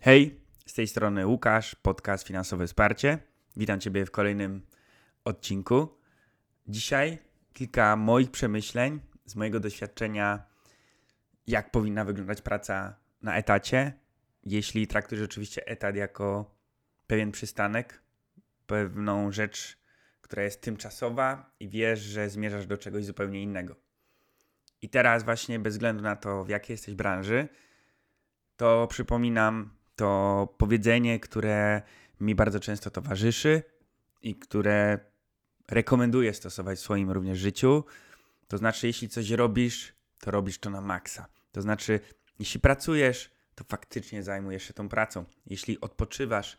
Hej, z tej strony Łukasz, podcast Finansowe Wsparcie. Witam Ciebie w kolejnym odcinku. Dzisiaj kilka moich przemyśleń z mojego doświadczenia, jak powinna wyglądać praca na etacie, jeśli traktujesz oczywiście etat jako pewien przystanek, pewną rzecz, która jest tymczasowa i wiesz, że zmierzasz do czegoś zupełnie innego. I teraz właśnie bez względu na to, w jakiej jesteś branży, to przypominam to powiedzenie, które mi bardzo często towarzyszy i które rekomenduję stosować w swoim również życiu. To znaczy, jeśli coś robisz, to robisz to na maksa. To znaczy, jeśli pracujesz, to faktycznie zajmujesz się tą pracą. Jeśli odpoczywasz,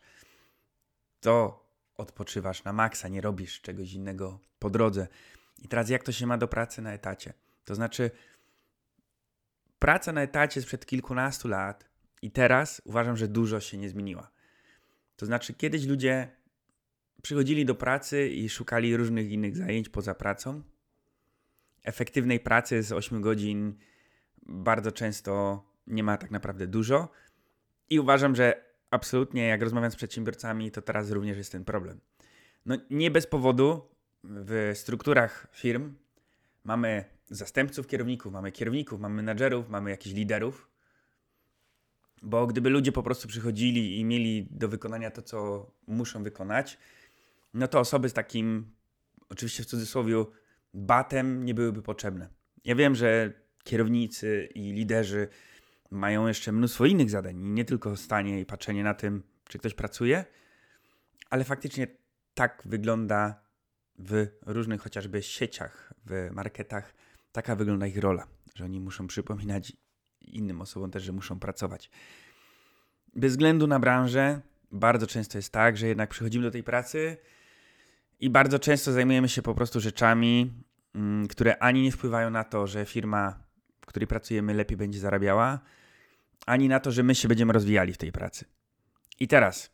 to odpoczywasz na maksa, nie robisz czegoś innego po drodze. I teraz jak to się ma do pracy na etacie? To znaczy, praca na etacie sprzed kilkunastu lat i teraz uważam, że dużo się nie zmieniła. To znaczy, kiedyś ludzie przychodzili do pracy i szukali różnych innych zajęć poza pracą. Efektywnej pracy z 8 godzin bardzo często nie ma tak naprawdę dużo. I uważam, że absolutnie, jak rozmawiam z przedsiębiorcami, to teraz również jest ten problem. No, nie bez powodu w strukturach firm mamy zastępców kierowników, mamy kierowników, mamy menadżerów, mamy jakichś liderów, bo gdyby ludzie po prostu przychodzili i mieli do wykonania to, co muszą wykonać, no to osoby z takim, oczywiście w cudzysłowie, batem nie byłyby potrzebne. Ja wiem, że kierownicy i liderzy mają jeszcze mnóstwo innych zadań, nie tylko stanie i patrzenie na tym, czy ktoś pracuje, ale faktycznie tak wygląda w różnych chociażby sieciach, w marketach, taka wygląda ich rola, że oni muszą przypominać innym osobom też, że muszą pracować. Bez względu na branżę, bardzo często jest tak, że jednak przychodzimy do tej pracy i bardzo często zajmujemy się po prostu rzeczami, mm, które ani nie wpływają na to, że firma, w której pracujemy, lepiej będzie zarabiała, ani na to, że my się będziemy rozwijali w tej pracy. I teraz,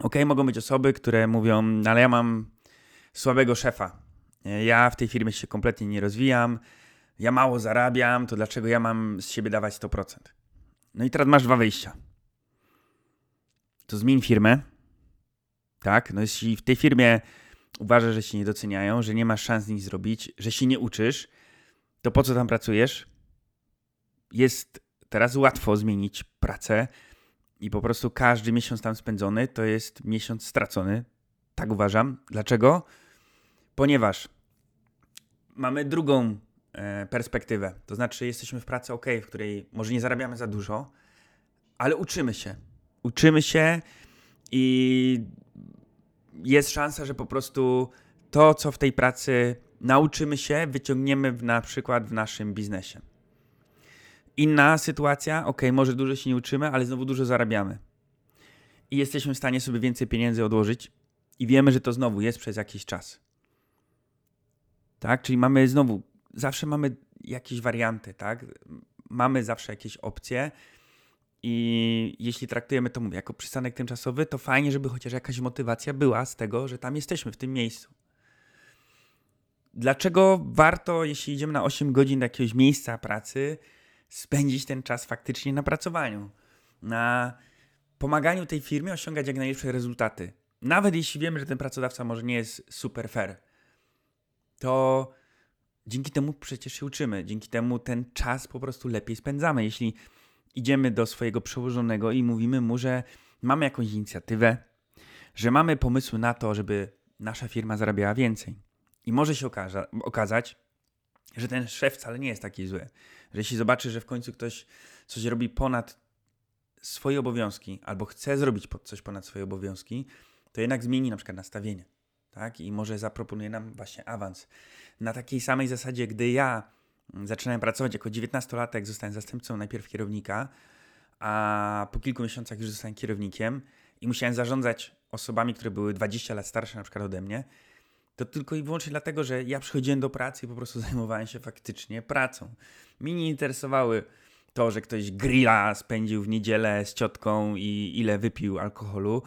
ok, mogą być osoby, które mówią, no ale ja mam słabego szefa. Ja w tej firmie się kompletnie nie rozwijam, ja mało zarabiam, to dlaczego ja mam z siebie dawać 100%? No i teraz masz dwa wyjścia. To zmień firmę, tak? No jeśli w tej firmie uważasz, że się nie doceniają, że nie masz szans nic zrobić, że się nie uczysz, to po co tam pracujesz? Jest teraz łatwo zmienić pracę i po prostu każdy miesiąc tam spędzony to jest miesiąc stracony. Tak uważam. Dlaczego? Ponieważ mamy drugą perspektywę. To znaczy, jesteśmy w pracy ok, w której może nie zarabiamy za dużo, ale uczymy się. Uczymy się i jest szansa, że po prostu to, co w tej pracy nauczymy się, wyciągniemy w, na przykład w naszym biznesie. Inna sytuacja, ok, może dużo się nie uczymy, ale znowu dużo zarabiamy. I jesteśmy w stanie sobie więcej pieniędzy odłożyć i wiemy, że to znowu jest przez jakiś czas. Tak? Czyli mamy znowu zawsze mamy jakieś warianty, tak? Mamy zawsze jakieś opcje. I jeśli traktujemy to, mówię, jako przystanek tymczasowy, to fajnie, żeby chociaż jakaś motywacja była z tego, że tam jesteśmy, w tym miejscu. Dlaczego warto, jeśli idziemy na 8 godzin do jakiegoś miejsca pracy, spędzić ten czas faktycznie na pracowaniu, na pomaganiu tej firmie osiągać jak najlepsze rezultaty? Nawet jeśli wiemy, że ten pracodawca może nie jest super fair, to dzięki temu przecież się uczymy, dzięki temu ten czas po prostu lepiej spędzamy. Jeśli idziemy do swojego przełożonego i mówimy mu, że mamy jakąś inicjatywę, że mamy pomysły na to, żeby nasza firma zarabiała więcej. I może się okaza okazać, że ten szef wcale nie jest taki zły. Że jeśli zobaczy, że w końcu ktoś coś robi ponad swoje obowiązki, albo chce zrobić coś ponad swoje obowiązki, to jednak zmieni na przykład nastawienie. Tak? I może zaproponuje nam właśnie awans na takiej samej zasadzie, gdy ja zaczynałem pracować jako 19-latek, zostałem zastępcą najpierw kierownika, a po kilku miesiącach już zostałem kierownikiem i musiałem zarządzać osobami, które były 20 lat starsze na przykład ode mnie, to tylko i wyłącznie dlatego, że ja przychodziłem do pracy i po prostu zajmowałem się faktycznie pracą. Mnie nie interesowały to, że ktoś grilla spędził w niedzielę z ciotką i ile wypił alkoholu.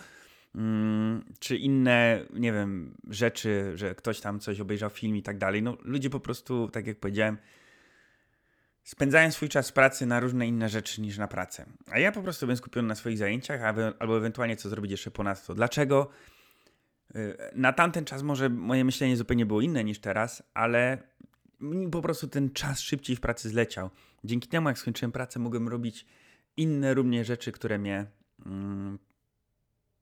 Mm, czy inne, nie wiem, rzeczy, że ktoś tam coś obejrzał film i tak dalej. No, ludzie po prostu, tak jak powiedziałem, spędzają swój czas pracy na różne inne rzeczy niż na pracę. A ja po prostu będę skupiony na swoich zajęciach, albo ewentualnie co zrobić jeszcze ponadto. Dlaczego? Y, na tamten czas może moje myślenie zupełnie było inne niż teraz, ale po prostu ten czas szybciej w pracy zleciał. Dzięki temu, jak skończyłem pracę, mogłem robić inne również rzeczy, które mnie mm,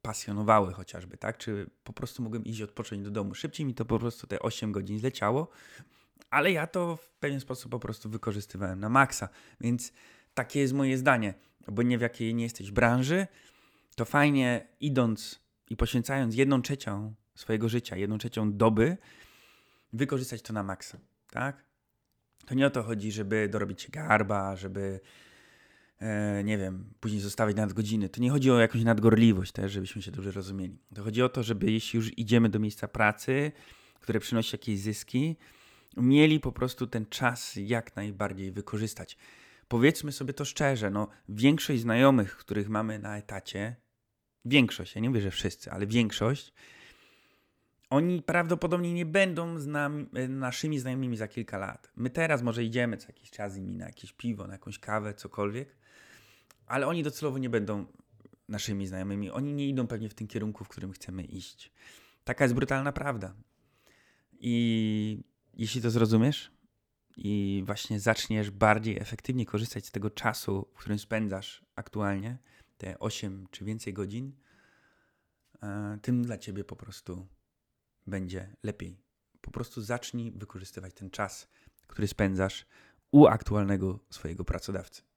pasjonowały chociażby, tak? Czy po prostu mogłem iść odpocząć do domu. Szybciej mi to po prostu te 8 godzin zleciało, ale ja to w pewien sposób po prostu wykorzystywałem na maksa. Więc takie jest moje zdanie. Obojętnie w jakiej nie jesteś branży, to fajnie idąc i poświęcając jedną trzecią swojego życia, jedną trzecią doby, wykorzystać to na maksa, tak? To nie o to chodzi, żeby dorobić się garba, żeby nie wiem, później zostawiać nadgodziny. To nie chodzi o jakąś nadgorliwość też, żebyśmy się dobrze rozumieli. To chodzi o to, żeby jeśli już idziemy do miejsca pracy, które przynosi jakieś zyski, mieli po prostu ten czas jak najbardziej wykorzystać. Powiedzmy sobie to szczerze, no większość znajomych, których mamy na etacie, większość, ja nie mówię, że wszyscy, ale większość, oni prawdopodobnie nie będą z nami, e, naszymi znajomymi za kilka lat. My teraz może idziemy co jakiś czas z nimi na jakieś piwo, na jakąś kawę, cokolwiek, ale oni docelowo nie będą naszymi znajomymi. Oni nie idą pewnie w tym kierunku, w którym chcemy iść. Taka jest brutalna prawda. I jeśli to zrozumiesz i właśnie zaczniesz bardziej efektywnie korzystać z tego czasu, w którym spędzasz aktualnie, te 8 czy więcej godzin, e, tym dla ciebie po prostu będzie lepiej. Po prostu zacznij wykorzystywać ten czas, który spędzasz u aktualnego swojego pracodawcy.